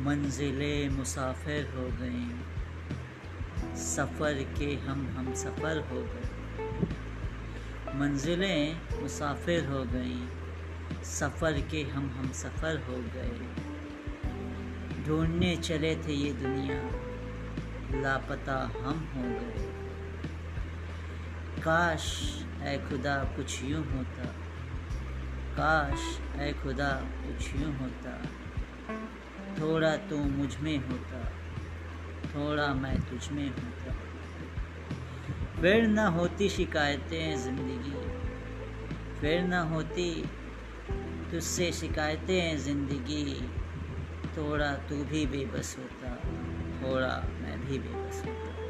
मंजिलें मुसाफिर हो गईं। सफ़र के हम हम सफ़र हो गए। मंजिलें मुसाफिर हो गईं। सफ़र के हम हम सफ़र हो गए। ढूँढने चले थे ये दुनिया। लापता हम हो गए। काश ऐ खुदा कुछ यूँ होता। काश ऐ खुदा कुछ यूँ होता। थोड़ा तू मुझमें होता, थोड़ा मैं तुझ में होता। फिर न होती शिकायतें ज़िंदगी, फिर न होती तुझसे शिकायतें ज़िंदगी। थोड़ा तू भी बेबस होता, थोड़ा मैं भी बेबस होता।